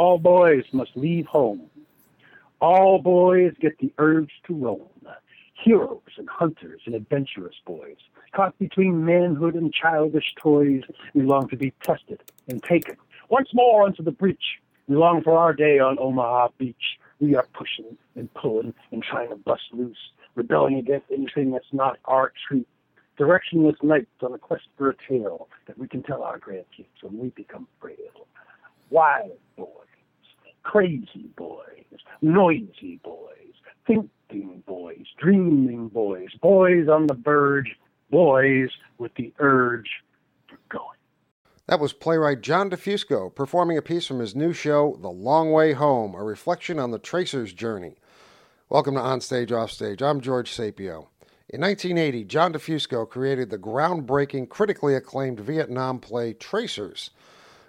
all boys must leave home. All boys get the urge to roam. Heroes and hunters and adventurous boys, caught between manhood and childish toys, we long to be tested and taken once more onto the breach. We long for our day on Omaha Beach. We are pushing and pulling and trying to bust loose, rebelling against anything that's not our truth. Directionless nights on a quest for a tale that we can tell our grandkids when we become frail. Wild boys, crazy boys, noisy boys, thinking boys, dreaming boys, boys on the verge, boys with the urge for going. That was playwright John DiFusco performing a piece from his new show, The Long Way Home, a reflection on the tracer's journey. Welcome to Onstage Offstage. I'm George Sapio. In 1980, John DiFusco created the groundbreaking, critically acclaimed Vietnam play Tracers,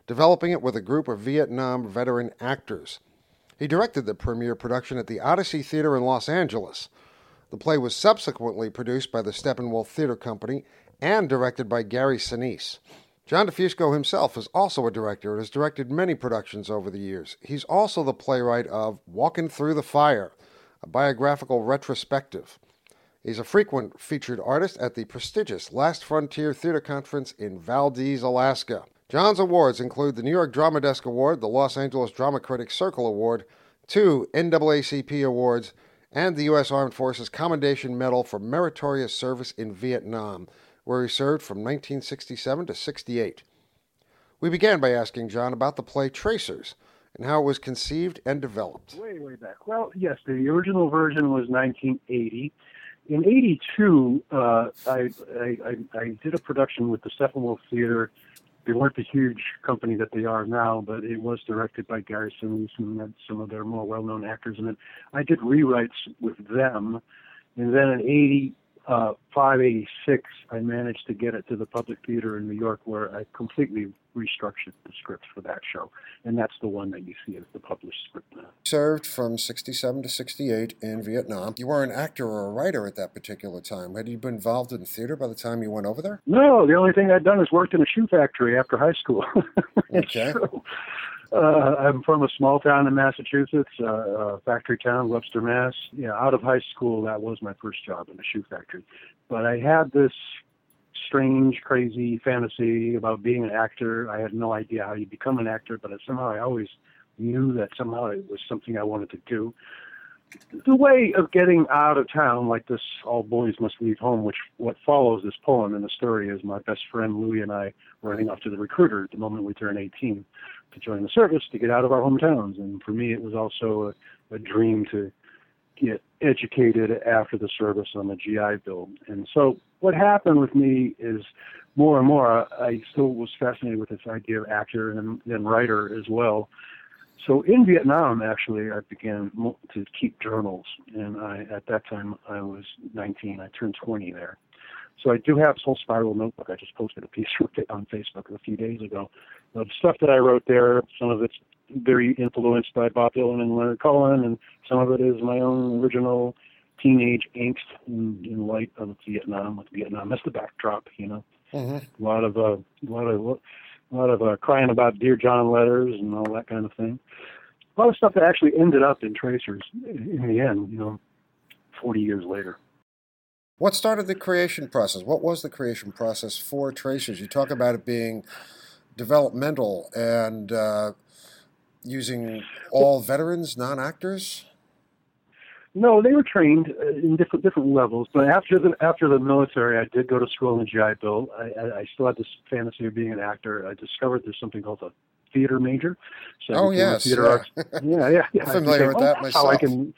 developing it with a group of Vietnam veteran actors. He directed the premiere production at the Odyssey Theater in Los Angeles. The play was subsequently produced by the Steppenwolf Theater Company and directed by Gary Sinise. John DiFusco himself is also a director and has directed many productions over the years. He's also the playwright of Walking Through the Fire, a biographical retrospective. He's a frequent featured artist at the prestigious Last Frontier Theater Conference in Valdez, Alaska. John's awards include the New York Drama Desk Award, the Los Angeles Drama Critics Circle Award, two NAACP awards, and the U.S. Armed Forces Commendation Medal for Meritorious Service in Vietnam, where he served from 1967 to 68. We began by asking John about the play Tracers and how it was conceived and developed. Way, way back. Well, yes, the original version was 1980 in '82, uh, I, I, I did a production with the Steppenwolf Theater. They weren't the huge company that they are now, but it was directed by Gary Sinise and had some of their more well-known actors in it. I did rewrites with them, and then in '80, uh, 586, I managed to get it to the Public Theater in New York, where I completely restructured the script for that show, and that's the one that you see as the published script now. Served from 67 to 68 in Vietnam. You were an actor or a writer at that particular time. Had you been involved in theater by the time you went over there? No, the only thing I'd done is worked in a shoe factory after high school. okay. True. Uh, I'm from a small town in Massachusetts, uh, uh, factory town, Webster, Mass. Yeah, out of high school, that was my first job in a shoe factory. But I had this strange, crazy fantasy about being an actor. I had no idea how you become an actor, but somehow I always knew that somehow it was something I wanted to do the way of getting out of town like this all boys must leave home which what follows this poem and the story is my best friend louis and i running off to the recruiter the moment we turn 18 to join the service to get out of our hometowns and for me it was also a, a dream to get educated after the service on the gi bill and so what happened with me is more and more i still was fascinated with this idea of actor and then writer as well so in Vietnam, actually, I began to keep journals, and I at that time I was 19. I turned 20 there. So I do have this whole spiral notebook. I just posted a piece on Facebook a few days ago. The stuff that I wrote there, some of it's very influenced by Bob Dylan and Leonard Cohen, and some of it is my own original teenage angst in, in light of Vietnam, with Vietnam as the backdrop. You know, mm-hmm. a lot of uh, a lot of a lot of uh, crying about Dear John letters and all that kind of thing. A lot of stuff that actually ended up in Tracers in the end, you know, 40 years later. What started the creation process? What was the creation process for Tracers? You talk about it being developmental and uh, using all veterans, non actors? No, they were trained uh, in different different levels. But after the after the military, I did go to school in the GI Bill. I, I, still had this fantasy of being an actor. I discovered there's something called a theater major. So oh yes, theater yeah. arts. Yeah, yeah, yeah. I'm familiar with that oh, myself. How I can,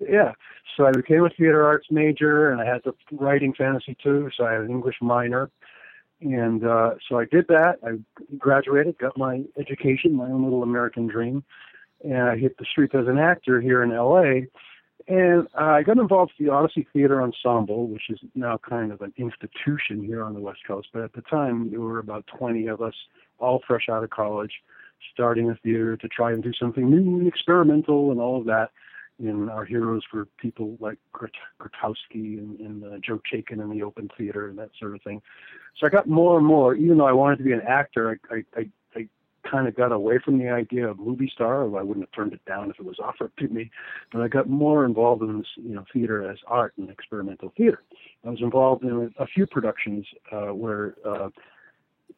yeah. So I became a theater arts major, and I had the writing fantasy too. So I had an English minor, and uh, so I did that. I graduated, got my education, my own little American dream, and I hit the streets as an actor here in L.A. And I got involved with the Odyssey Theater Ensemble, which is now kind of an institution here on the West Coast. But at the time, there were about 20 of us, all fresh out of college, starting a theater to try and do something new and experimental and all of that. And our heroes were people like Grotowski and, and uh, Joe Chaikin in the Open Theater and that sort of thing. So I got more and more, even though I wanted to be an actor, I, I, I, I kind of got away from the idea of movie star. I wouldn't have turned it down if it was offered to me, but I got more involved in this, you know, theater as art and experimental theater. I was involved in a few productions uh, where uh,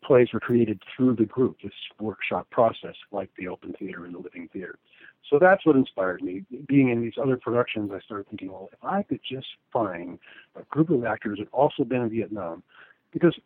plays were created through the group, this workshop process, like the open theater and the living theater. So that's what inspired me. Being in these other productions, I started thinking, well, if I could just find a group of actors that also been in Vietnam, because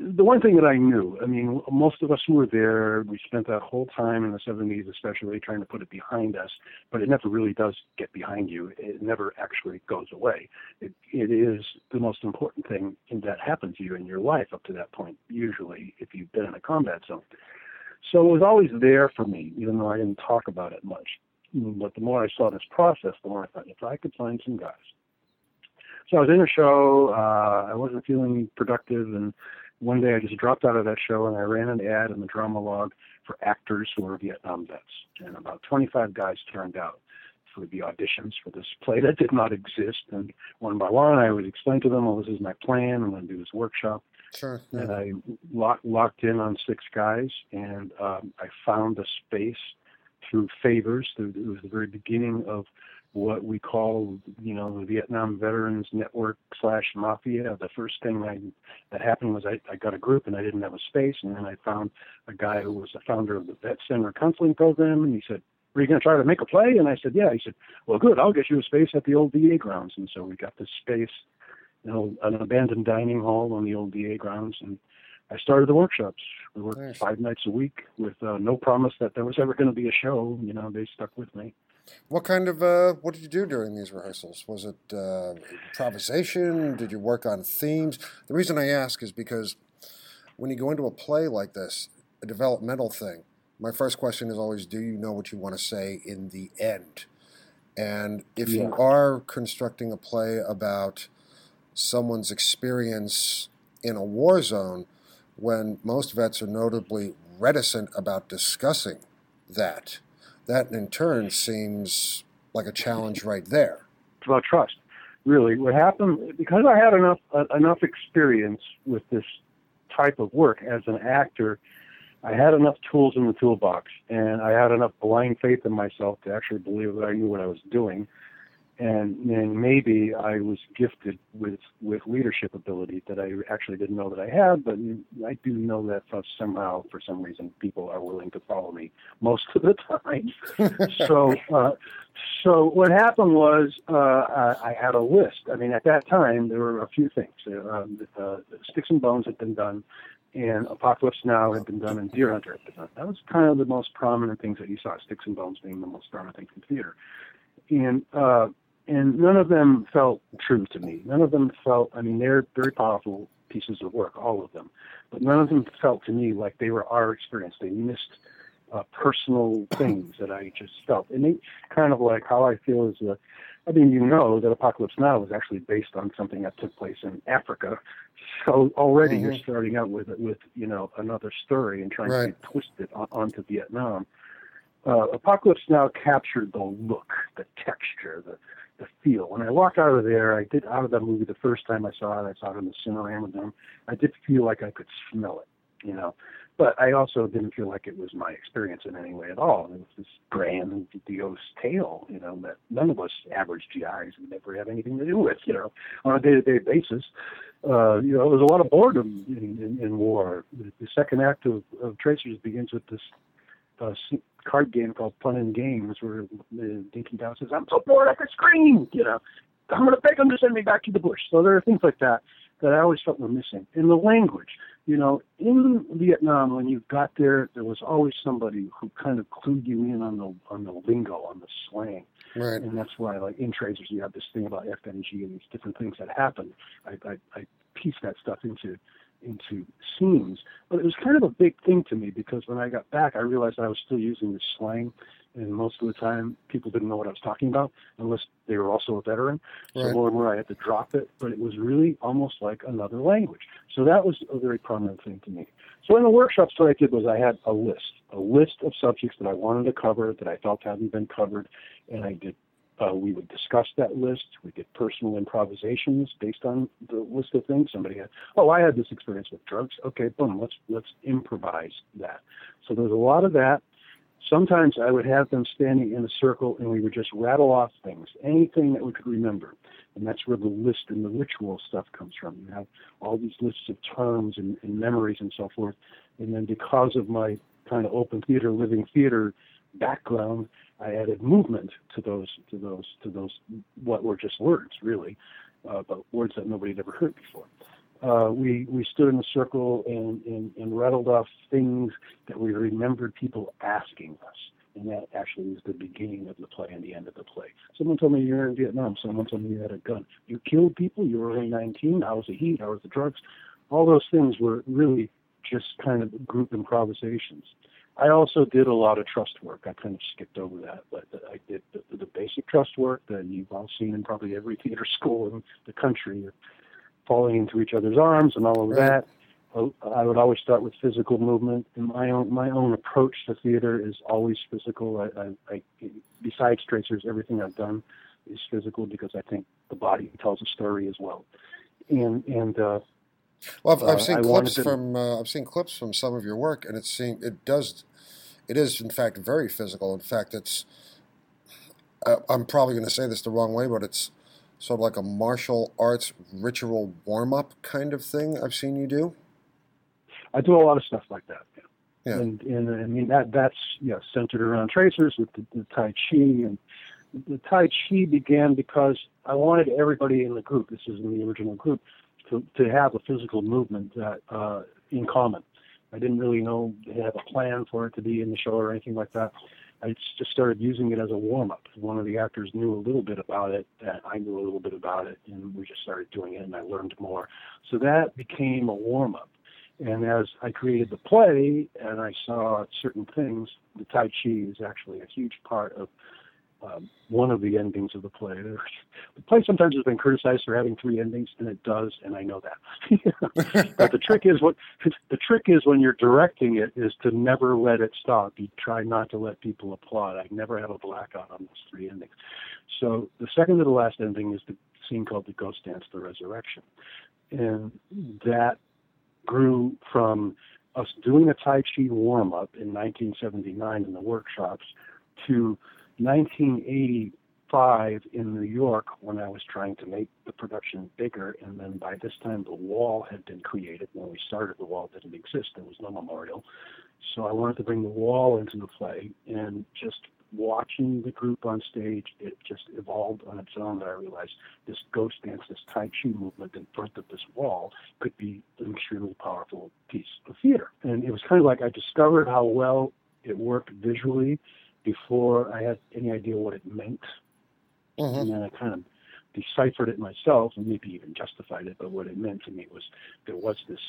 the one thing that I knew, I mean, most of us who were there, we spent that whole time in the 70s, especially trying to put it behind us, but it never really does get behind you. It never actually goes away. It, it is the most important thing that happened to you in your life up to that point, usually, if you've been in a combat zone. So it was always there for me, even though I didn't talk about it much. But the more I saw this process, the more I thought, if I could find some guys. So I was in a show, uh, I wasn't feeling productive, and one day I just dropped out of that show and I ran an ad in the drama log for actors who were Vietnam vets. And about 25 guys turned out for the auditions for this play that did not exist. And one by one, I would explain to them, well, this is my plan. I'm going to do this workshop. Sure. Yeah. And I lock, locked in on six guys, and um, I found a space through favors. It was the very beginning of what we call, you know, the Vietnam Veterans Network slash Mafia. The first thing I, that happened was I, I got a group and I didn't have a space, and then I found a guy who was the founder of the Vet Center Counseling Program, and he said, "Are you going to try to make a play?" And I said, "Yeah." He said, "Well, good. I'll get you a space at the old VA grounds." And so we got this space, you know, an abandoned dining hall on the old VA grounds, and I started the workshops. We worked nice. five nights a week with uh, no promise that there was ever going to be a show. You know, they stuck with me. What kind of uh, what did you do during these rehearsals? Was it uh, improvisation? Did you work on themes? The reason I ask is because when you go into a play like this, a developmental thing, my first question is always, do you know what you want to say in the end? And if yeah. you are constructing a play about someone's experience in a war zone, when most vets are notably reticent about discussing that that in turn seems like a challenge right there. It's about trust, really. What happened because I had enough uh, enough experience with this type of work as an actor. I had enough tools in the toolbox, and I had enough blind faith in myself to actually believe that I knew what I was doing and then maybe I was gifted with with leadership ability that I actually didn't know that I had, but I do know that somehow, for some reason, people are willing to follow me most of the time. so, uh, so what happened was uh, I, I had a list. I mean, at that time there were a few things. Uh, uh, Sticks and Bones had been done, and Apocalypse Now had been done, and Deer Hunter had been done. That was kind of the most prominent things that you saw. Sticks and Bones being the most prominent thing in theater, and uh, and none of them felt true to me. None of them felt. I mean, they're very powerful pieces of work, all of them, but none of them felt to me like they were our experience. They missed uh, personal things that I just felt, and they kind of like how I feel is a. I mean, you know that Apocalypse Now is actually based on something that took place in Africa, so already mm-hmm. you're starting out with with you know another story and trying right. to twist it on, onto Vietnam. Uh, Apocalypse Now captured the look, the texture, the the feel. When I walked out of there, I did out of that movie the first time I saw it. I saw it in the Cinerama Dome. I did feel like I could smell it, you know. But I also didn't feel like it was my experience in any way at all. It was this grand, grandiose tale, you know, that none of us average GIs would ever have anything to do with, you know, on a day-to-day basis. Uh, you know, there's a lot of boredom in, in, in war. The, the second act of, of Tracers begins with this uh, card game called Fun and Games where uh, Dinky Dau says, I'm so bored I could scream, you know. I'm going to beg them to send me back to the bush. So there are things like that that I always felt were missing. In the language, you know, in Vietnam, when you got there, there was always somebody who kind of clued you in on the on the lingo, on the slang. Right. And that's why, like in Tracers, you have this thing about FNG and these different things that happen. I, I, I piece that stuff into into scenes. But it was kind of a big thing to me because when I got back, I realized I was still using this slang, and most of the time people didn't know what I was talking about unless they were also a veteran. So right. more and more I had to drop it, but it was really almost like another language. So that was a very prominent thing to me. So in the workshops, what I did was I had a list, a list of subjects that I wanted to cover that I felt hadn't been covered, and I did Uh, we would discuss that list. We did personal improvisations based on the list of things. Somebody had, oh, I had this experience with drugs. Okay, boom, let's let's improvise that. So there's a lot of that. Sometimes I would have them standing in a circle and we would just rattle off things, anything that we could remember. And that's where the list and the ritual stuff comes from. You have all these lists of terms and, and memories and so forth. And then because of my kind of open theater, living theater background, I added movement to those to those to those what were just words really, uh, but words that nobody had ever heard before. Uh, we we stood in a circle and, and, and rattled off things that we remembered people asking us, and that actually was the beginning of the play and the end of the play. Someone told me you were in Vietnam. Someone told me you had a gun. You killed people. You were only 19. How was the heat? How was the drugs? All those things were really just kind of group improvisations. I also did a lot of trust work. I kind of skipped over that, but I did the, the basic trust work that you've all seen in probably every theater school in the country, falling into each other's arms and all of that. I would always start with physical movement, and my own my own approach to theater is always physical. I, I, I besides tracers, everything I've done is physical because I think the body tells a story as well. And and uh, well, I've, I've uh, seen clips to, from uh, I've seen clips from some of your work, and it seems it does it is in fact very physical. In fact, it's I'm probably going to say this the wrong way, but it's sort of like a martial arts ritual warm up kind of thing. I've seen you do. I do a lot of stuff like that. Yeah. yeah. And, and I mean that that's yeah centered around tracers with the, the Tai Chi and the Tai Chi began because I wanted everybody in the group. This is in the original group to to have a physical movement that uh, in common. I didn't really know they have a plan for it to be in the show or anything like that. I just started using it as a warm up. One of the actors knew a little bit about it, and I knew a little bit about it, and we just started doing it, and I learned more. So that became a warm up. And as I created the play and I saw certain things, the Tai Chi is actually a huge part of um, one of the endings of the play. The play sometimes has been criticized for having three endings, and it does, and I know that. but the trick is what the trick is when you're directing it is to never let it stop. You try not to let people applaud. I never have a blackout on those three endings. So the second to the last ending is the scene called the Ghost Dance, the Resurrection, and that grew from us doing a Tai Chi warm up in 1979 in the workshops to 1985 in New York when I was trying to make the production bigger, and then by this time the wall had been created. When we started, the wall didn't exist; there was no memorial. So I wanted to bring the wall into the play, and just watching the group on stage, it just evolved on its own. That I realized this ghost dance, this Tai Chi movement in front of this wall, could be an extremely powerful piece of theater. And it was kind of like I discovered how well it worked visually before I had any idea what it meant. Mm-hmm. And then I kind of deciphered it myself and maybe even justified it. But what it meant to me was there was this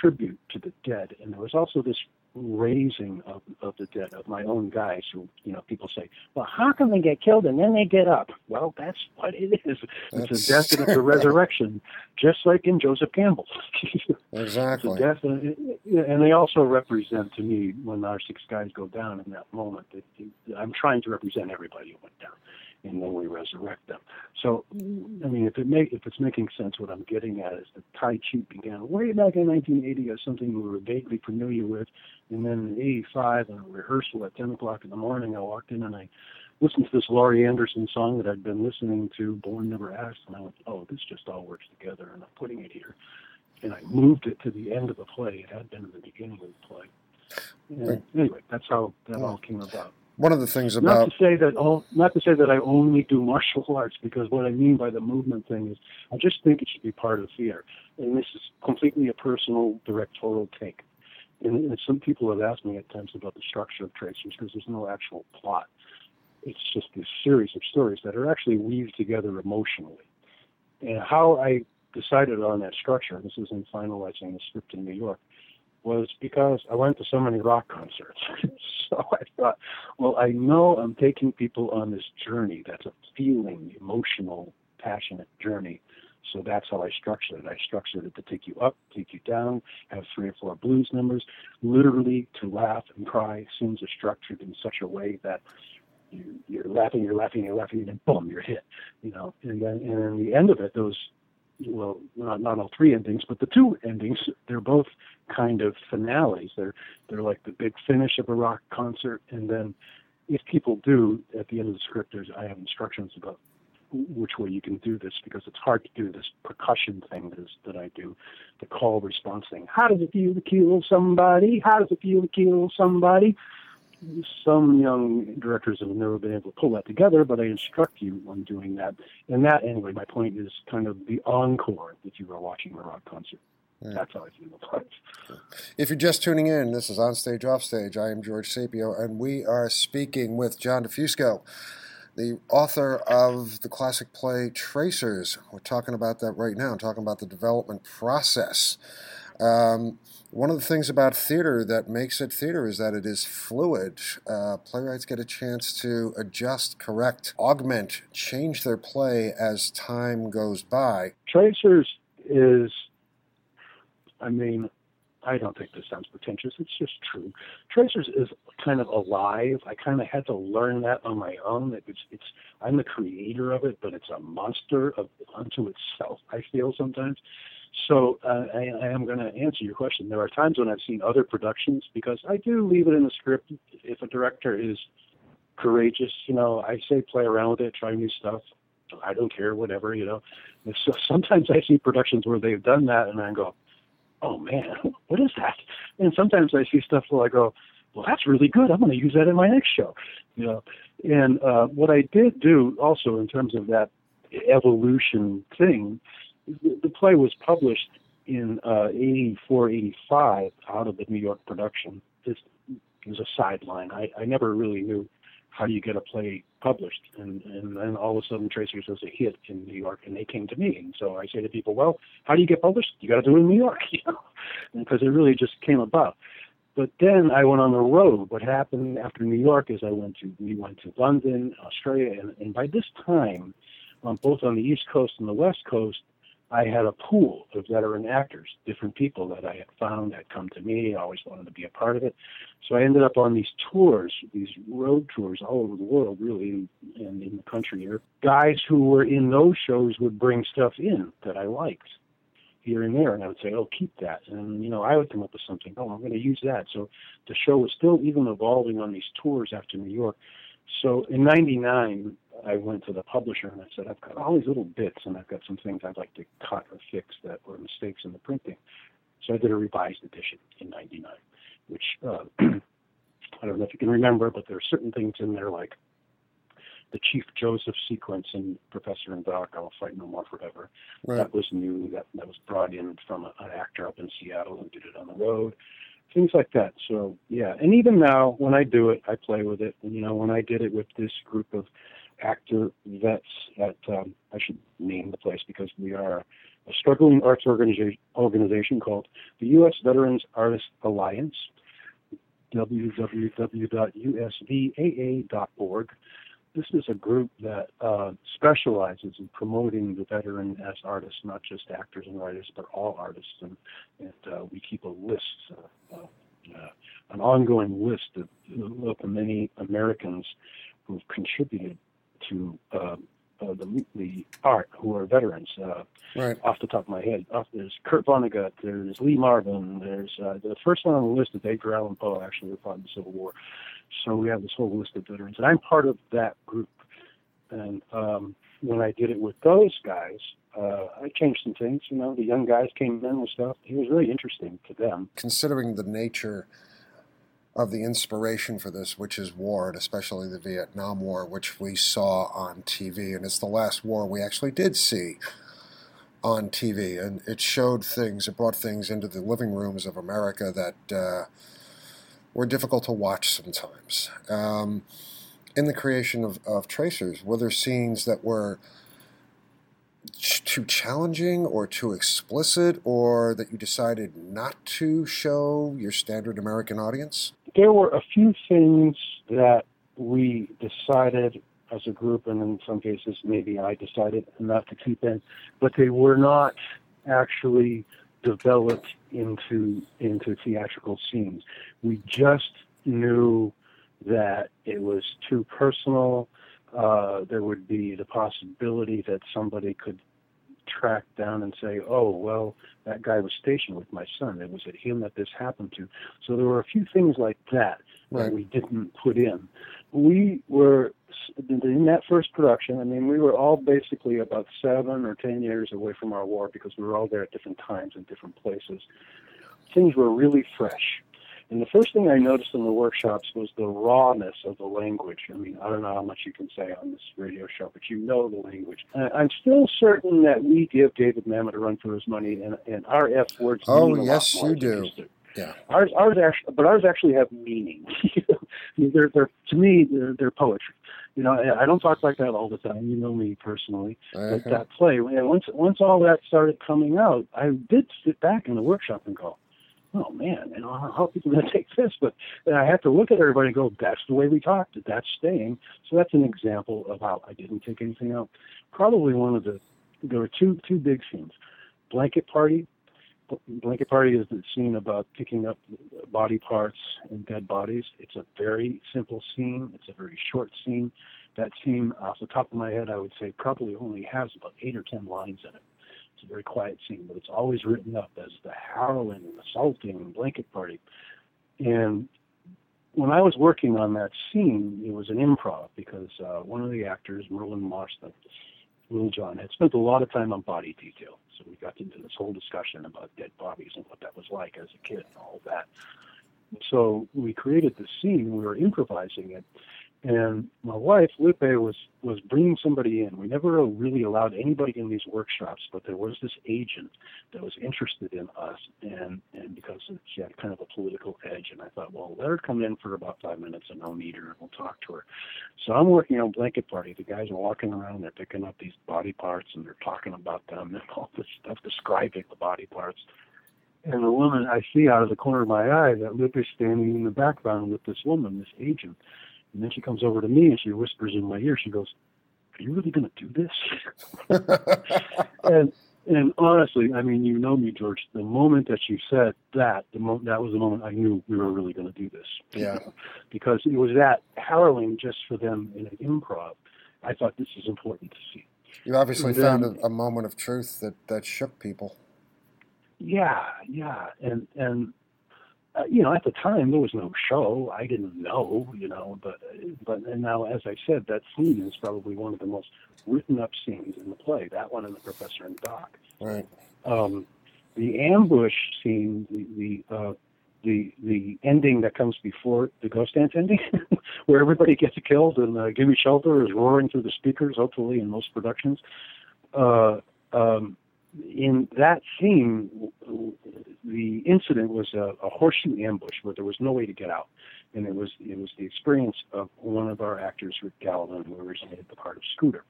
tribute to the dead, and there was also this raising of, of the dead, of my own guys who, you know, people say, well, how can they get killed and then they get up? Well, that's what it is. That's... It's a death and it's a resurrection, just like in Joseph Campbell. exactly. death and, and they also represent to me when our six guys go down in that moment. I'm trying to represent everybody who went down and then we resurrect them. So, I mean, if it make if it's making sense, what I'm getting at is that Tai Chi began way back in 1980 as something we were vaguely familiar with, and then in '85, in a rehearsal at 10 o'clock in the morning, I walked in and I listened to this Laurie Anderson song that I'd been listening to, "Born Never Asked," and I went, "Oh, this just all works together," and I'm putting it here. And I moved it to the end of the play. It had been in the beginning of the play. And anyway, that's how that all came about one of the things about not to say that oh, not to say that I only do martial arts because what I mean by the movement thing is I just think it should be part of the theater, and this is completely a personal directorial take. And, and some people have asked me at times about the structure of tracers because there's no actual plot. It's just this series of stories that are actually weaved together emotionally. And how I decided on that structure, this is in finalizing the script in New York, was because I went to so many rock concerts. so I thought, well, I know I'm taking people on this journey that's a feeling, emotional, passionate journey. So that's how I structured it. I structured it to take you up, take you down, have three or four blues numbers. Literally, to laugh and cry, scenes are structured in such a way that you, you're laughing, you're laughing, you're laughing, and then boom, you're hit. You know, and then and then the end of it, those well, not not all three endings, but the two endings, they're both kind of finales. They're they're like the big finish of a rock concert, and then if people do at the end of the script, there's I have instructions about which way you can do this because it's hard to do this percussion thing that, is, that I do, the call response thing. How does it feel to kill somebody? How does it feel to kill somebody? Some young directors have never been able to pull that together, but I instruct you on doing that. And that, anyway, my point is kind of the encore if you were watching a rock concert. Yeah. That's how I feel about it. If you're just tuning in, this is On Stage, Off Stage. I am George Sapio, and we are speaking with John DiFusco the author of the classic play Tracers. We're talking about that right now, I'm talking about the development process. Um, one of the things about theater that makes it theater is that it is fluid. Uh, playwrights get a chance to adjust, correct, augment, change their play as time goes by. Tracers is, I mean, I don't think this sounds pretentious. It's just true. Tracers is kind of alive. I kind of had to learn that on my own. It's, it's I'm the creator of it, but it's a monster of unto itself. I feel sometimes. So uh, I, I am going to answer your question. There are times when I've seen other productions because I do leave it in the script. If a director is courageous, you know, I say play around with it, try new stuff. I don't care, whatever, you know. So sometimes I see productions where they've done that, and I go, oh man, what is that? And sometimes I see stuff where I go, well, that's really good. I'm going to use that in my next show. You know, and uh, what I did do also in terms of that evolution thing, the, the play was published in uh, 84, 85 out of the New York production. This was a sideline. I, I never really knew how do you get a play published? And and then all of a sudden Tracers was a hit in New York, and they came to me. And so I say to people, well, how do you get published? You got to do it in New York, you know, because it really just came about. But then I went on the road. What happened after New York is I went to we went to London, Australia, and, and by this time, um, both on the East Coast and the West Coast, I had a pool of veteran actors, different people that I had found had come to me. I always wanted to be a part of it. So I ended up on these tours, these road tours all over the world, really, and in the country here. Guys who were in those shows would bring stuff in that I liked here and there, and I would say, "Oh, keep that," and you know, I would come up with something. Oh, I'm going to use that. So the show was still even evolving on these tours after New York. So in '99, I went to the publisher and I said, I've got all these little bits and I've got some things I'd like to cut or fix that were mistakes in the printing. So I did a revised edition in 99, which uh, I don't know if you can remember, but there are certain things in there like the Chief Joseph sequence in Professor and Doc, I'll Fight No More Forever. Right. That was new. That, that was brought in from a, an actor up in Seattle who did it on the road things like that. So yeah, and even now when I do it, I play with it. And, you know, when I did it with this group of actor vets at, um, I should name the place because we are a struggling arts organization, organization called the U.S. Veterans Artists Alliance, www.usvaa.org. This is a group that uh, specializes in promoting the veteran as artists, not just actors and writers, but all artists. And, and uh, we keep a list, uh, uh, an ongoing list of, of the many Americans who've contributed to uh, uh, the, the art who are veterans. Uh, right. Off the top of my head, off, there's Kurt Vonnegut, there's Lee Marvin, there's uh, the first one on the list is Edgar Allan Poe, actually, who fought in the Civil War. So we have this whole list of veterans, and I'm part of that group. And um, when I did it with those guys, uh, I changed some things. You know, the young guys came in with stuff. It was really interesting to them. Considering the nature of the inspiration for this, which is war, and especially the Vietnam War, which we saw on TV. And it's the last war we actually did see on TV. And it showed things, it brought things into the living rooms of America that uh, were difficult to watch sometimes. Um, in the creation of, of Tracers, were there scenes that were too challenging or too explicit, or that you decided not to show your standard American audience? There were a few things that we decided as a group, and in some cases maybe I decided not to keep in, but they were not actually developed into into theatrical scenes. We just knew that it was too personal. Uh, there would be the possibility that somebody could track down and say, oh, well, that guy was stationed with my son. It was at him that this happened to. So there were a few things like that right. that we didn't put in. We were, in that first production, I mean, we were all basically about seven or ten years away from our war because we were all there at different times in different places. Things were really fresh. And the first thing I noticed in the workshops was the rawness of the language. I mean, I don't know how much you can say on this radio show, but you know the language. I'm still certain that we give David Mamet a run for his money, and, and our F words. Oh, yes, you do. Yeah. Ours, ours actually, but ours actually have meaning. I mean, they're, they're to me, they're, they're poetry. You know, I don't talk like that all the time. You know me personally. Uh-huh. But that play, and once once all that started coming out, I did sit back in the workshop and go, oh man, you know, how are people going to take this? But I have to look at everybody and go, that's the way we talked. That's staying. So that's an example of how I didn't take anything out. Probably one of the, there were two, two big scenes. Blanket Party. Blanket Party is the scene about picking up body parts and dead bodies. It's a very simple scene. It's a very short scene. That scene, off the top of my head, I would say probably only has about eight or ten lines in it. A very quiet scene, but it's always written up as the harrowing and assaulting blanket party. And when I was working on that scene, it was an improv because uh, one of the actors, Merlin Marston, Little John, had spent a lot of time on body detail. So we got into this whole discussion about dead bodies and what that was like as a kid and all of that. So we created the scene. We were improvising it, and my wife, Lupe, was, was bringing somebody in. We never really allowed anybody in these workshops, but there was this agent that was interested in us, and, and because she had kind of a political edge, and I thought, well, let her come in for about five minutes, and I'll meet her, and we'll talk to her. So I'm working on Blanket Party. The guys are walking around, they're picking up these body parts, and they're talking about them, and all this stuff, describing the body parts. And the woman, I see out of the corner of my eye that Lupe's standing in the background with this woman, this agent and then she comes over to me and she whispers in my ear. She goes, "Are you really going to do this?" and and honestly, I mean, you know me, George. The moment that you said that, the mo- that was the moment I knew we were really going to do this. Yeah. because it was that harrowing just for them in an improv. I thought this is important to see. You obviously then, found a, a moment of truth that that shook people. Yeah, yeah, and and uh, you know, at the time there was no show. I didn't know, you know, but but and now, as I said, that scene is probably one of the most written up scenes in the play. That one and the professor and Doc. Right. Um, the ambush scene, the the uh, the the ending that comes before the ghost dance ending, where everybody gets killed and uh, "Give Me Shelter" is roaring through the speakers. Hopefully, in most productions. Uh, um, in that scene, the incident was a, a, horseshoe ambush where there was no way to get out, and it was it was the experience of one of our actors, Rick Gallivan, who originated the part of Scooter,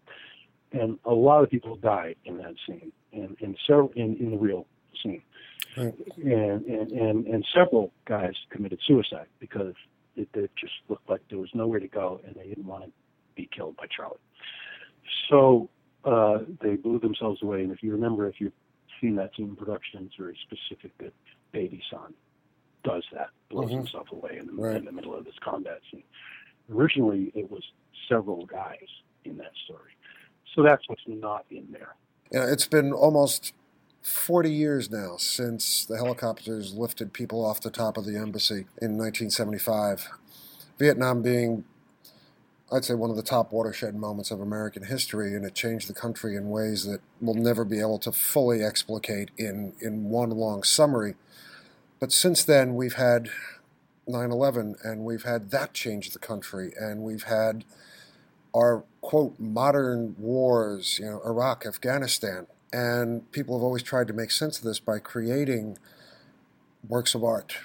and a lot of people died in that scene, and and so in, in the real scene, right. and, and and and several guys committed suicide because it, it just looked like there was nowhere to go, and they didn't want to be killed by Charlie. So uh, they blew themselves away. And if you remember, if you've seen that scene in production, it's very specific that Baby San does that, blows mm-hmm. himself away in the, right. in the middle of this combat scene. Originally, it was several guys in that story. So that's what's not in there. Yeah, it's been almost 40 years now since the helicopters lifted people off the top of the embassy in 1975. Vietnam being I'd say one of the top watershed moments of American history, and it changed the country in ways that we'll never be able to fully explicate in, in one long summary. But since then, we've had 9 11, and we've had that change the country, and we've had our quote modern wars, you know, Iraq, Afghanistan, and people have always tried to make sense of this by creating works of art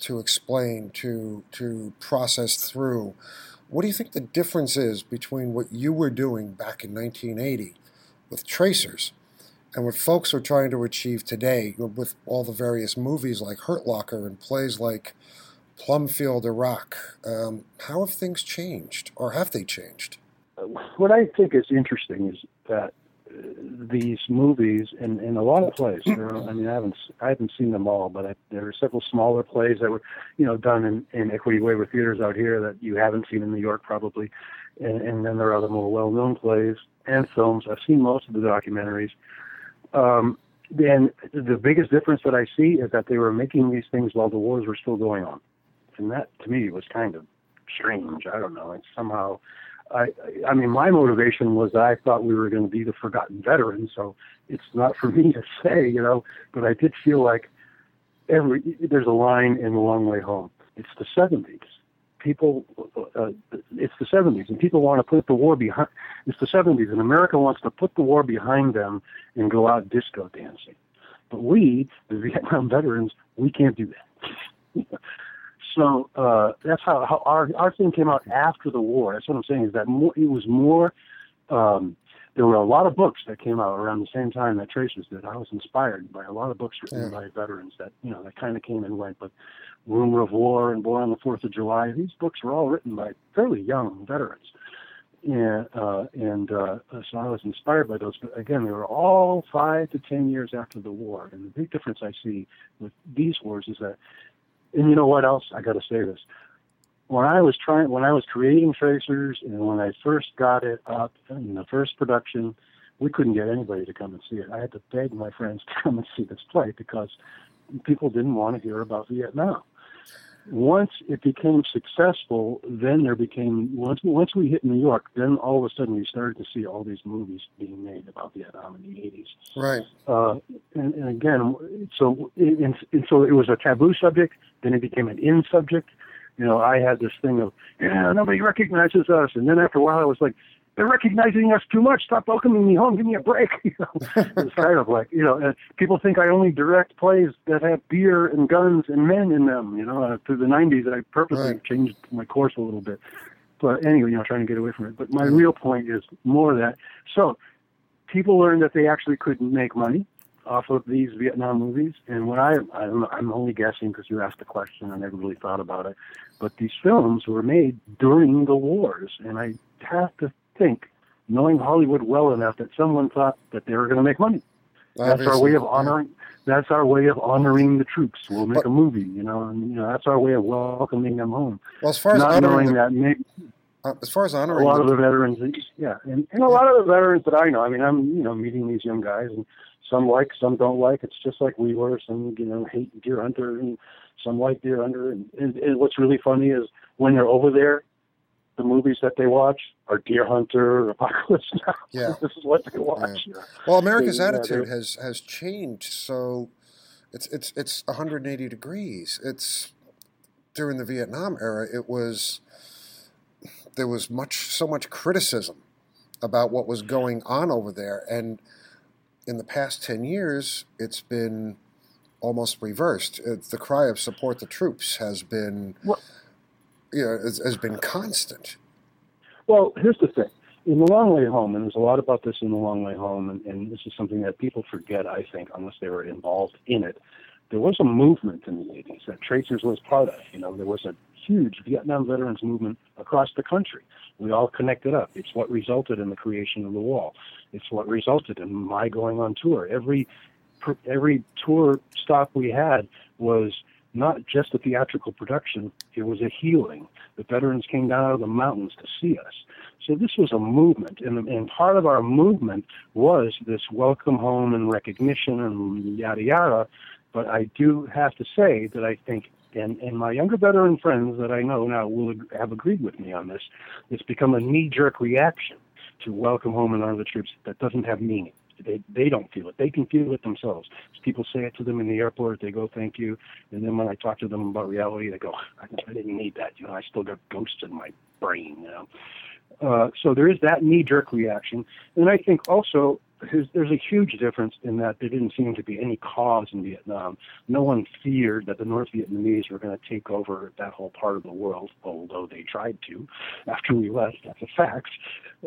to explain, to to process through what do you think the difference is between what you were doing back in 1980 with tracers and what folks are trying to achieve today with all the various movies like Hurt Locker and plays like Plumfield, Iraq? Um, how have things changed, or have they changed? What I think is interesting is that these movies in, in a lot of plays. I mean, I haven't I haven't seen them all, but I, there are several smaller plays that were, you know, done in, in Equity Waiver theaters out here that you haven't seen in New York probably, and, and then there are other more well-known plays and films. I've seen most of the documentaries. Um, and the biggest difference that I see is that they were making these things while the wars were still going on, and that to me was kind of strange. I don't know. It's somehow I, I mean, my motivation was I thought we were going to be the forgotten veterans. So it's not for me to say, you know, but I did feel like every there's a line in the long way home. It's the 70s. People, uh, it's the 70s, and people want to put the war behind. It's the 70s, and America wants to put the war behind them and go out disco dancing. But we, the Vietnam veterans, we can't do that. so uh, that's how, how our our thing came out after the war. That's what I'm saying is that more, it was more. Um, there were a lot of books that came out around the same time that Tracers did. I was inspired by a lot of books written yeah. by veterans that you know that kind of came and went. But Rumor of War and Born on the Fourth of July, these books were all written by fairly young veterans. And uh, and uh, so I was inspired by those. But again, they were all five to ten years after the war. And the big difference I see with these wars is that and you know what else? I got to say this. When I was trying, when I was creating tracers, and when I first got it up in the first production, we couldn't get anybody to come and see it. I had to beg my friends to come and see this play because people didn't want to hear about Vietnam once it became successful, then there became once once we hit New York, then all of a sudden we started to see all these movies being made about Vietnam in the eighties. Right. Uh, and, and again, so and, and so it was a taboo subject. Then it became an in subject. You know, I had this thing of yeah, nobody recognizes us, and then after a while, I was like, they're recognizing us too much. Stop welcoming me home. Give me a break. You know, it's kind of like you know, people think I only direct plays that have beer and guns and men in them. You know, uh, through the '90s, I purposely right. changed my course a little bit. But anyway, you know, trying to get away from it. But my real point is more of that so people learned that they actually couldn't make money off of these Vietnam movies. And what I, I don't know, I'm only guessing because you asked the question, I never really thought about it. But these films were made during the wars, and I have to think, knowing Hollywood well enough, that someone thought that they were going to make money. Obviously, that's our way of honoring. Yeah. That's our way of honoring the troops. We'll make but, a movie, you know, and you know that's our way of welcoming them home. Well, as far as not knowing the, that, maybe, uh, as far as honoring a lot the, of the veterans, yeah, and, and a lot of the veterans that I know. I mean, I'm you know meeting these young guys, and some like, some don't like. It's just like we were. Some you know hate Deer Hunter, and some like Deer Hunter. And, and, and what's really funny is when they're over there, the movies that they watch are Deer Hunter, Apocalypse Now. Yeah, this is what they watch. Yeah. Well, America's they, attitude uh, has has changed, so it's it's it's 180 degrees. It's during the Vietnam era. It was there was much so much criticism about what was going on over there, and in the past 10 years, it's been almost reversed. It, the cry of support the troops has been. Well, you know, has, has been constant. Well, here's the thing. In the long way home, and there's a lot about this in the long way home, and, and this is something that people forget, I think, unless they were involved in it. There was a movement in the 80s that Tracers was part of. You know, there was a huge Vietnam veterans movement across the country. We all connected up. It's what resulted in the creation of the wall. It's what resulted in my going on tour. Every every tour stop we had was not just a theatrical production, it was a healing. The veterans came down out of the mountains to see us. So this was a movement, and, and part of our movement was this welcome home and recognition and yada yada. But I do have to say that I think, and, and my younger veteran friends that I know now will have agreed with me on this, it's become a knee jerk reaction to welcome home and honor the troops that doesn't have meaning. They they don't feel it. They can feel it themselves. People say it to them in the airport. They go, "Thank you," and then when I talk to them about reality, they go, "I, I didn't need that. You know, I still got ghosts in my brain." You know. Uh, so there is that knee-jerk reaction, and I think also there's a huge difference in that there didn't seem to be any cause in Vietnam. No one feared that the North Vietnamese were going to take over that whole part of the world, although they tried to after we left. That's a fact.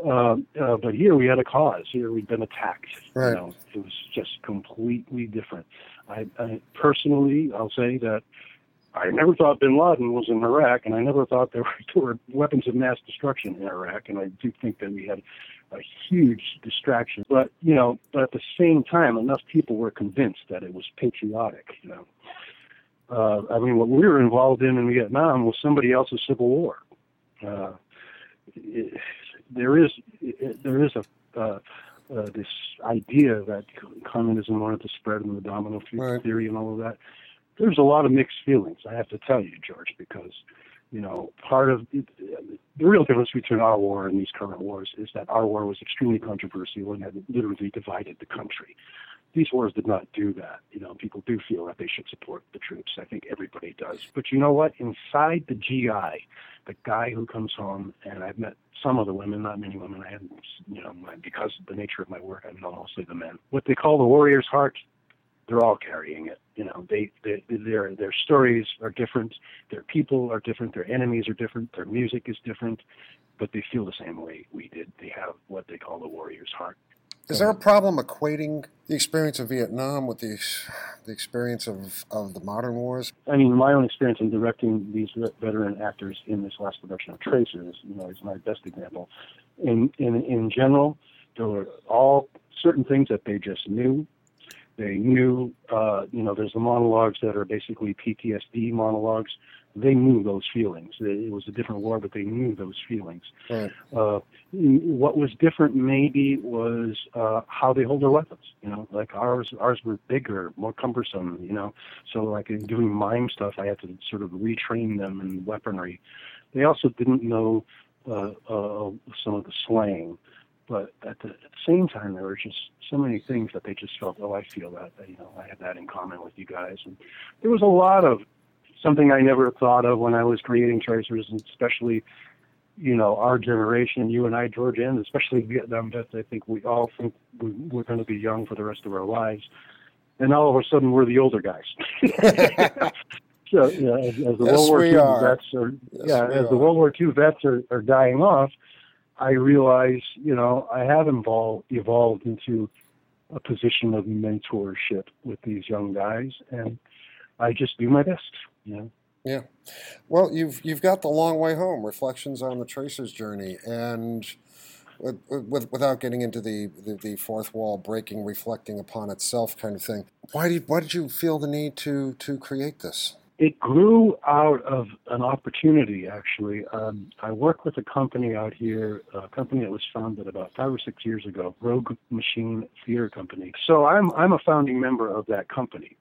Uh, uh, but here we had a cause. Here we'd been attacked. Right. You know, it was just completely different. I, I personally, I'll say that I never thought Bin Laden was in Iraq, and I never thought there were, there were weapons of mass destruction in Iraq. And I do think that we had a huge distraction. But you know, but at the same time, enough people were convinced that it was patriotic. You know, uh, I mean, what we were involved in in Vietnam was somebody else's civil war. Uh, it, there is it, there is a uh, uh, this idea that communism wanted to spread in the domino right. theory and all of that. There's a lot of mixed feelings, I have to tell you, George, because you know part of the real difference between our war and these current wars is that our war was extremely controversial and had literally divided the country. These wars did not do that. You know, people do feel that they should support the troops. I think everybody does. But you know what? Inside the GI, the guy who comes home, and I've met some of the women, not many women. I had, you know, because of the nature of my work, I've known mostly the men. What they call the warrior's heart, they're all carrying it. You know, they, they their their stories are different, their people are different, their enemies are different, their music is different, but they feel the same way we did. They have what they call the warrior's heart. Is there a problem equating the experience of Vietnam with the the experience of, of the modern wars? I mean, my own experience in directing these veteran actors in this last production of Tracers, you know, is my best example. In in in general, there were all certain things that they just knew. They knew, uh, you know, there's the monologues that are basically PTSD monologues they knew those feelings. It was a different war, but they knew those feelings. Right. Uh, what was different maybe was uh, how they hold their weapons. You know, like ours, ours were bigger, more cumbersome. You know, so like in doing mime stuff, I had to sort of retrain them in weaponry. They also didn't know uh, uh, some of the slang, but at the, same time, there were just so many things that they just felt, oh, I feel that. You know, I have that in common with you guys. And there was a lot of something I never thought of when I was creating tracers, and especially, you know, our generation, you and I, George, and especially Vietnam vets. I think we all think we, we're going to be young for the rest of our lives, and all of a sudden we're the older guys. so, know, as, as the yes, World War II are. vets are, yes, yeah, as are. the World War II vets are, are dying off, I realize, you know, I have evolved evolved into a position of mentorship with these young guys, and I just do my best. You know? Yeah. Well, you've you've got the long way home. Reflections on the tracer's journey, and with, with, without getting into the, the, the fourth wall breaking, reflecting upon itself kind of thing. Why did why did you feel the need to to create this? It grew out of an opportunity, actually. Um, I work with a company out here, a company that was founded about five or six years ago, Rogue Machine Theater Company. So I'm I'm a founding member of that company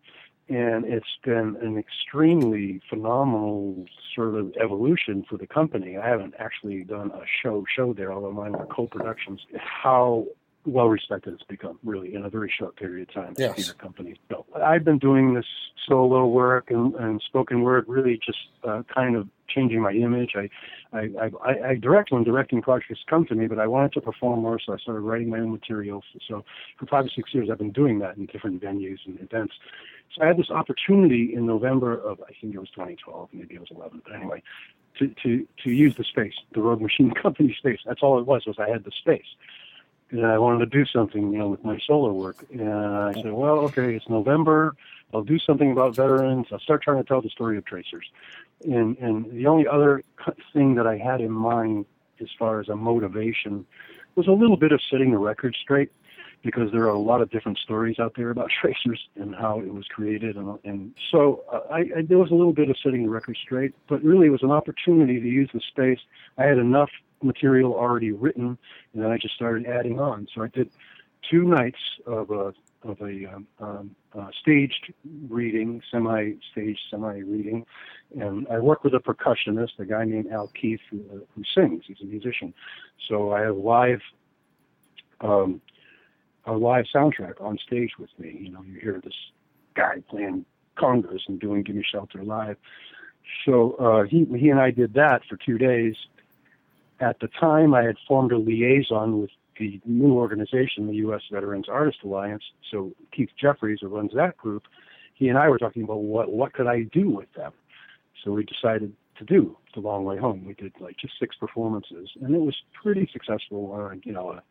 and it's been an extremely phenomenal sort of evolution for the company. I haven't actually done a show show there, although mine were co-productions. How well respected it's become, really, in a very short period of time. Yes. The company. So I've been doing this solo work and, and spoken word, really just uh, kind of changing my image. I, I, I, I direct when directing projects come to me, but I wanted to perform more, so I started writing my own materials. So for five or six years, I've been doing that in different venues and events. So I had this opportunity in November of, I think it was 2012, maybe it was 11, but anyway, to, to, to use the space, the Rogue Machine Company space. That's all it was, was I had the space. And I wanted to do something, you know, with my solo work. And I said, well, okay, it's November. I'll do something about veterans. I'll start trying to tell the story of tracers. And, and the only other thing that I had in mind as far as a motivation was a little bit of setting the record straight because there are a lot of different stories out there about tracers and how it was created. And, and so uh, I, I, there was a little bit of setting the record straight, but really it was an opportunity to use the space. I had enough material already written, and then I just started adding on. So I did two nights of a of a um, um, uh, staged reading, semi-staged, semi-reading, and I work with a percussionist, a guy named Al Keith, who, uh, who sings. He's a musician. So I have live um, a live soundtrack on stage with me. You know, you hear this guy playing congas and doing "Give Me Shelter" live. So uh, he he and I did that for two days. At the time, I had formed a liaison with the new organization, the U.S. Veterans Artist Alliance. So Keith Jeffries, who runs that group, he and I were talking about what what could I do with them. So we decided to do the long way home. We did like just six performances, and it was pretty successful. on you know, a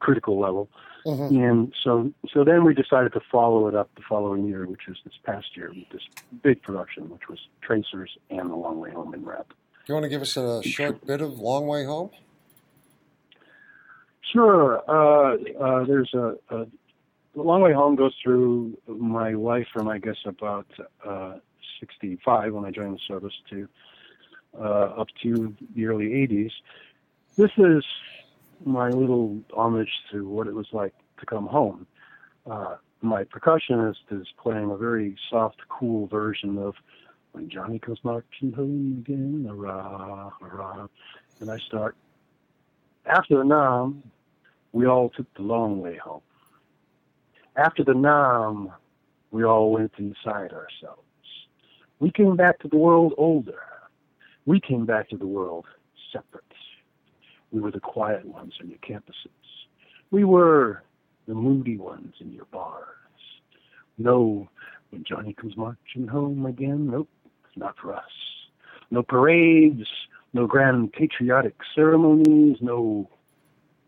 critical level. Mm-hmm. And so, so then we decided to follow it up the following year, which was this past year, with this big production, which was Tracers and The Long Way Home in rep. You want to give us a short bit of Long Way Home? Sure. Uh, uh, there's a, a long way home goes through my life from I guess about uh, 65 when I joined the service to uh, up to the early 80s. This is my little homage to what it was like to come home. Uh, my percussionist is playing a very soft, cool version of When Johnny Comes Marching Home Again, hurrah, hurrah. And I start, after the Nam, we all took the long way home. After the Nam, we all went inside ourselves. We came back to the world older. We came back to the world separate. We were the quiet ones on your campuses. We were the moody ones in your bars. No, when Johnny comes marching home again, nope, not for us. No parades, no grand patriotic ceremonies, no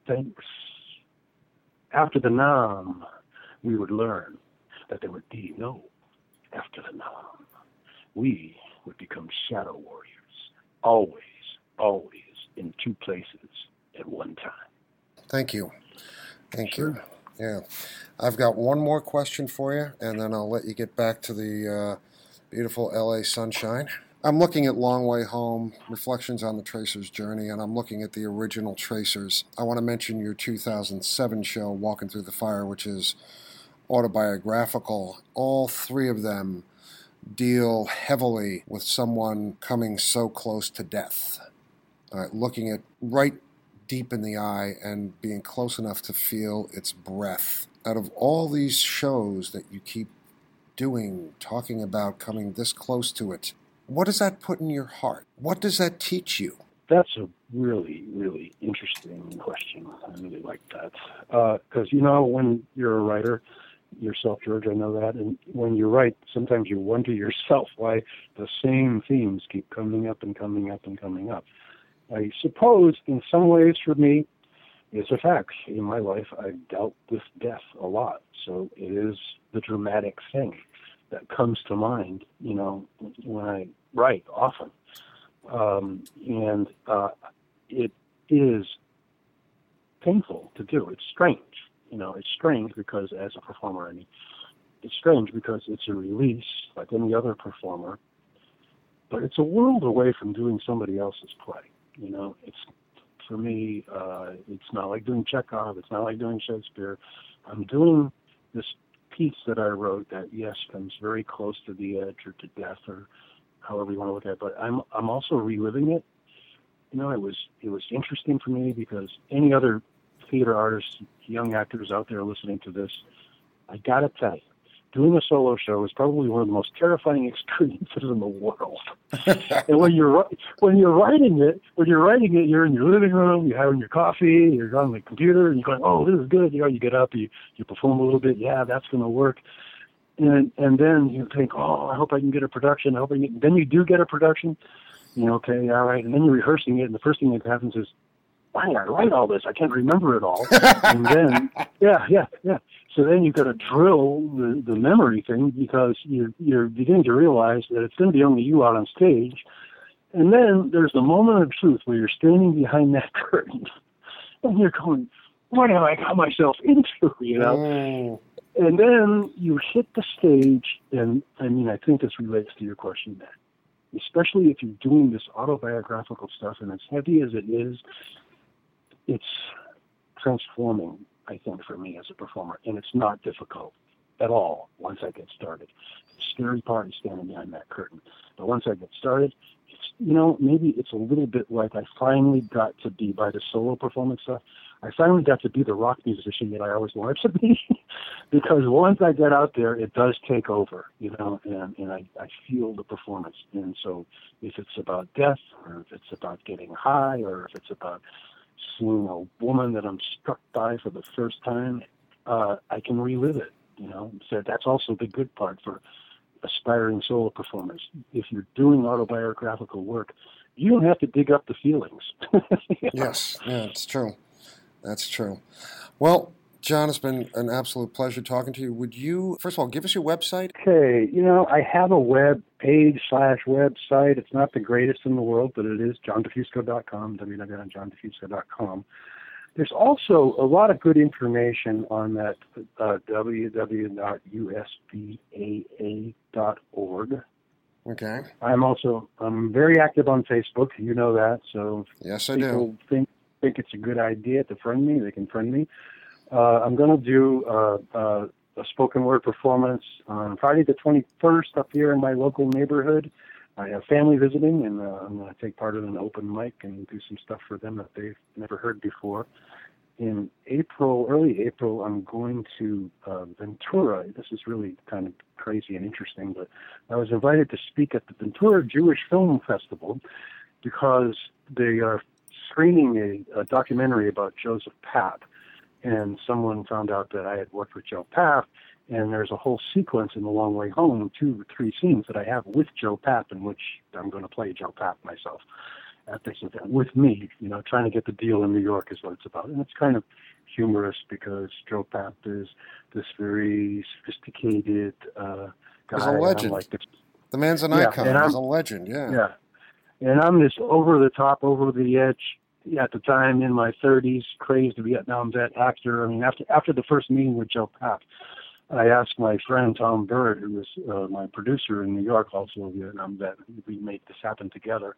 thanks. After the Nam, we would learn that there would be no after the Nam. We would become shadow warriors, always, always in two places at one time. Thank you. Thank Sure. you. Yeah. I've got one more question for you, and then I'll let you get back to the uh, beautiful LA sunshine. I'm looking at Long Way Home, Reflections on the Tracer's Journey, and I'm looking at the original Tracers. I want to mention your 2007 show, Walking Through the Fire, which is autobiographical. All three of them deal heavily with someone coming so close to death. Uh, looking at right deep in the eye and being close enough to feel its breath. Out of all these shows that you keep doing, talking about coming this close to it, what does that put in your heart? What does that teach you? That's a really, really interesting question. I really like that. Uh, because, you know, when you're a writer, yourself, George, I know that, and when you write, sometimes you wonder yourself why the same themes keep coming up and coming up and coming up. I suppose, in some ways, for me, it's a fact. In my life, I've dealt with death a lot, so it is the dramatic thing that comes to mind, you know, when I write often. Um, and uh, it is painful to do. It's strange. You know, it's strange because as a performer, I mean, it's strange because it's a release like any other performer, but it's a world away from doing somebody else's play. You know, it's for me, uh, it's not like doing Chekhov. It's not like doing Shakespeare. I'm doing this piece that I wrote that yes comes very close to the edge or to death or however you want to look at it. But I'm I'm also reliving it. You know, it was it was interesting for me because any other theater artists, young actors out there listening to this, I gotta tell you, doing a solo show is probably one of the most terrifying experiences in the world. and when you're when you're writing it, when you're writing it, you're in your living room, you're having your coffee, you're on the computer, and you're going, "Oh, this is good." You know, you get up, you you perform a little bit. Yeah, that's going to work. And and then you think, "Oh, I hope I can get a production. I hope I can." Get, then you do get a production. You know, okay, all right. And then you're rehearsing it, and the first thing that happens is, why did I write all this? I can't remember it all. and then, yeah, yeah, yeah. So then you've got to drill the, the memory thing because you're you're beginning to realize that it's going to be only you out on stage. And then there's the moment of truth where you're standing behind that curtain, and you're going, "What have I got myself into?" You know. Mm, And then you hit the stage, and I mean, I think this relates to your question, Ben. Especially if you're doing this autobiographical stuff, and as heavy as it is, it's transforming, I think, for me as a performer. And it's not difficult at all once I get started. The scary part is standing behind that curtain. But once I get started, it's, you know, maybe it's a little bit like I finally got to be, by the solo performance stuff, I finally got to be the rock musician that I always wanted to be. because once I get out there, it does take over, you know, and, and I, I feel the performance. And so if it's about death, or if it's about getting high, or if it's about seeing a woman that I'm struck by for the first time, uh, I can relive it. You know, so that's also the good part for aspiring solo performers. If you're doing autobiographical work, you don't have to dig up the feelings. yes, yeah, it's true. That's true. Well, John, it's been an absolute pleasure talking to you. Would you, first of all, give us your website? Okay, you know, I have a web page slash website. It's not the greatest in the world, but it is johndifusco.com, www.johndifusco.com. There's also a lot of good information on that uh, www.usvaa.org. Okay. I'm also I'm very active on Facebook. You know that, so yes, I people do. think think it's a good idea to friend me. They can friend me. Uh, I'm going to do uh, uh, a spoken word performance on Friday the 21st up here in my local neighborhood. I have family visiting, and I'm going to take part in an open mic and do some stuff for them that they've never heard before. In April, early April, I'm going to uh, Ventura. This is really kind of crazy and interesting, but I was invited to speak at the Ventura Jewish Film Festival because they are screening a, a documentary about Joseph Papp and someone found out that I had worked with Joe Papp, and there's a whole sequence in The Long Way Home, two or three scenes that I have with Joe Papp, in which I'm going to play Joe Papp myself at this event with me, you know, trying to get the deal in New York is what it's about. And it's kind of humorous because Joe Papp is this very sophisticated uh, guy. He's a legend. Like this, the man's an yeah, icon. He's a legend, yeah. Yeah. And I'm this over the top, over the edge, at the time in my 30s, crazed Vietnam vet actor. I mean, after after the first meeting with Joe Papp, I asked my friend Tom Bird, who was uh, my producer in New York, also a Vietnam vet. We made this happen together.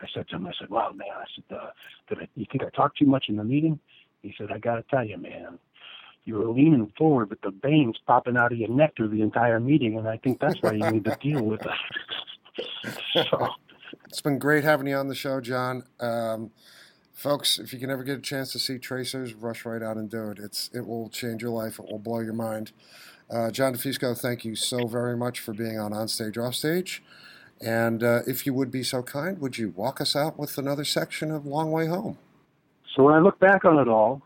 I said to him, I said, "Wow, man," I said, uh, "Did I, you think I talked too much in the meeting?" He said, "I got to tell you, man." You were leaning forward with the veins popping out of your neck through the entire meeting, and I think that's why you need to deal with it. so, it's been great having you on the show, John. Um, folks, if you can ever get a chance to see Tracers, rush right out and do it. It's it will change your life. It will blow your mind. Uh, John DiFusco, thank you so very much for being on On Stage Off Stage. And uh, if you would be so kind, would you walk us out with another section of Long Way Home? So when I look back on it all,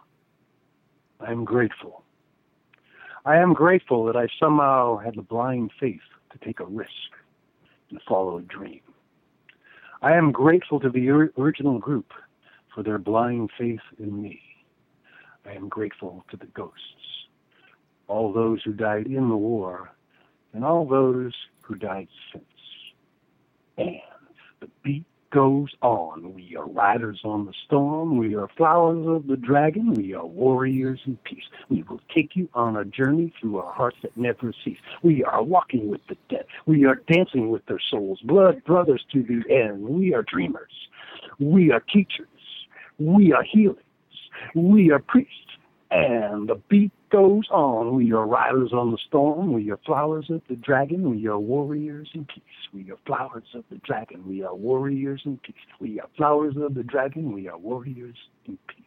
I am grateful. I am grateful that I somehow had the blind faith to take a risk and follow a dream. I am grateful to the original group for their blind faith in me. I am grateful to the ghosts, all those who died in the war, and all those who died since. And the beat goes on. We are riders on the storm. We are flowers of the dragon. We are warriors in peace. We will take you on a journey through a heart that never cease. We are walking with the dead. We are dancing with their souls. Blood brothers to the end. We are dreamers. We are teachers. We are healers. We are priests. And the beat goes on. We are riders on the storm. We are flowers of the dragon. We are warriors in peace. We are flowers of the dragon. We are warriors in peace. We are flowers of the dragon. We are warriors in peace.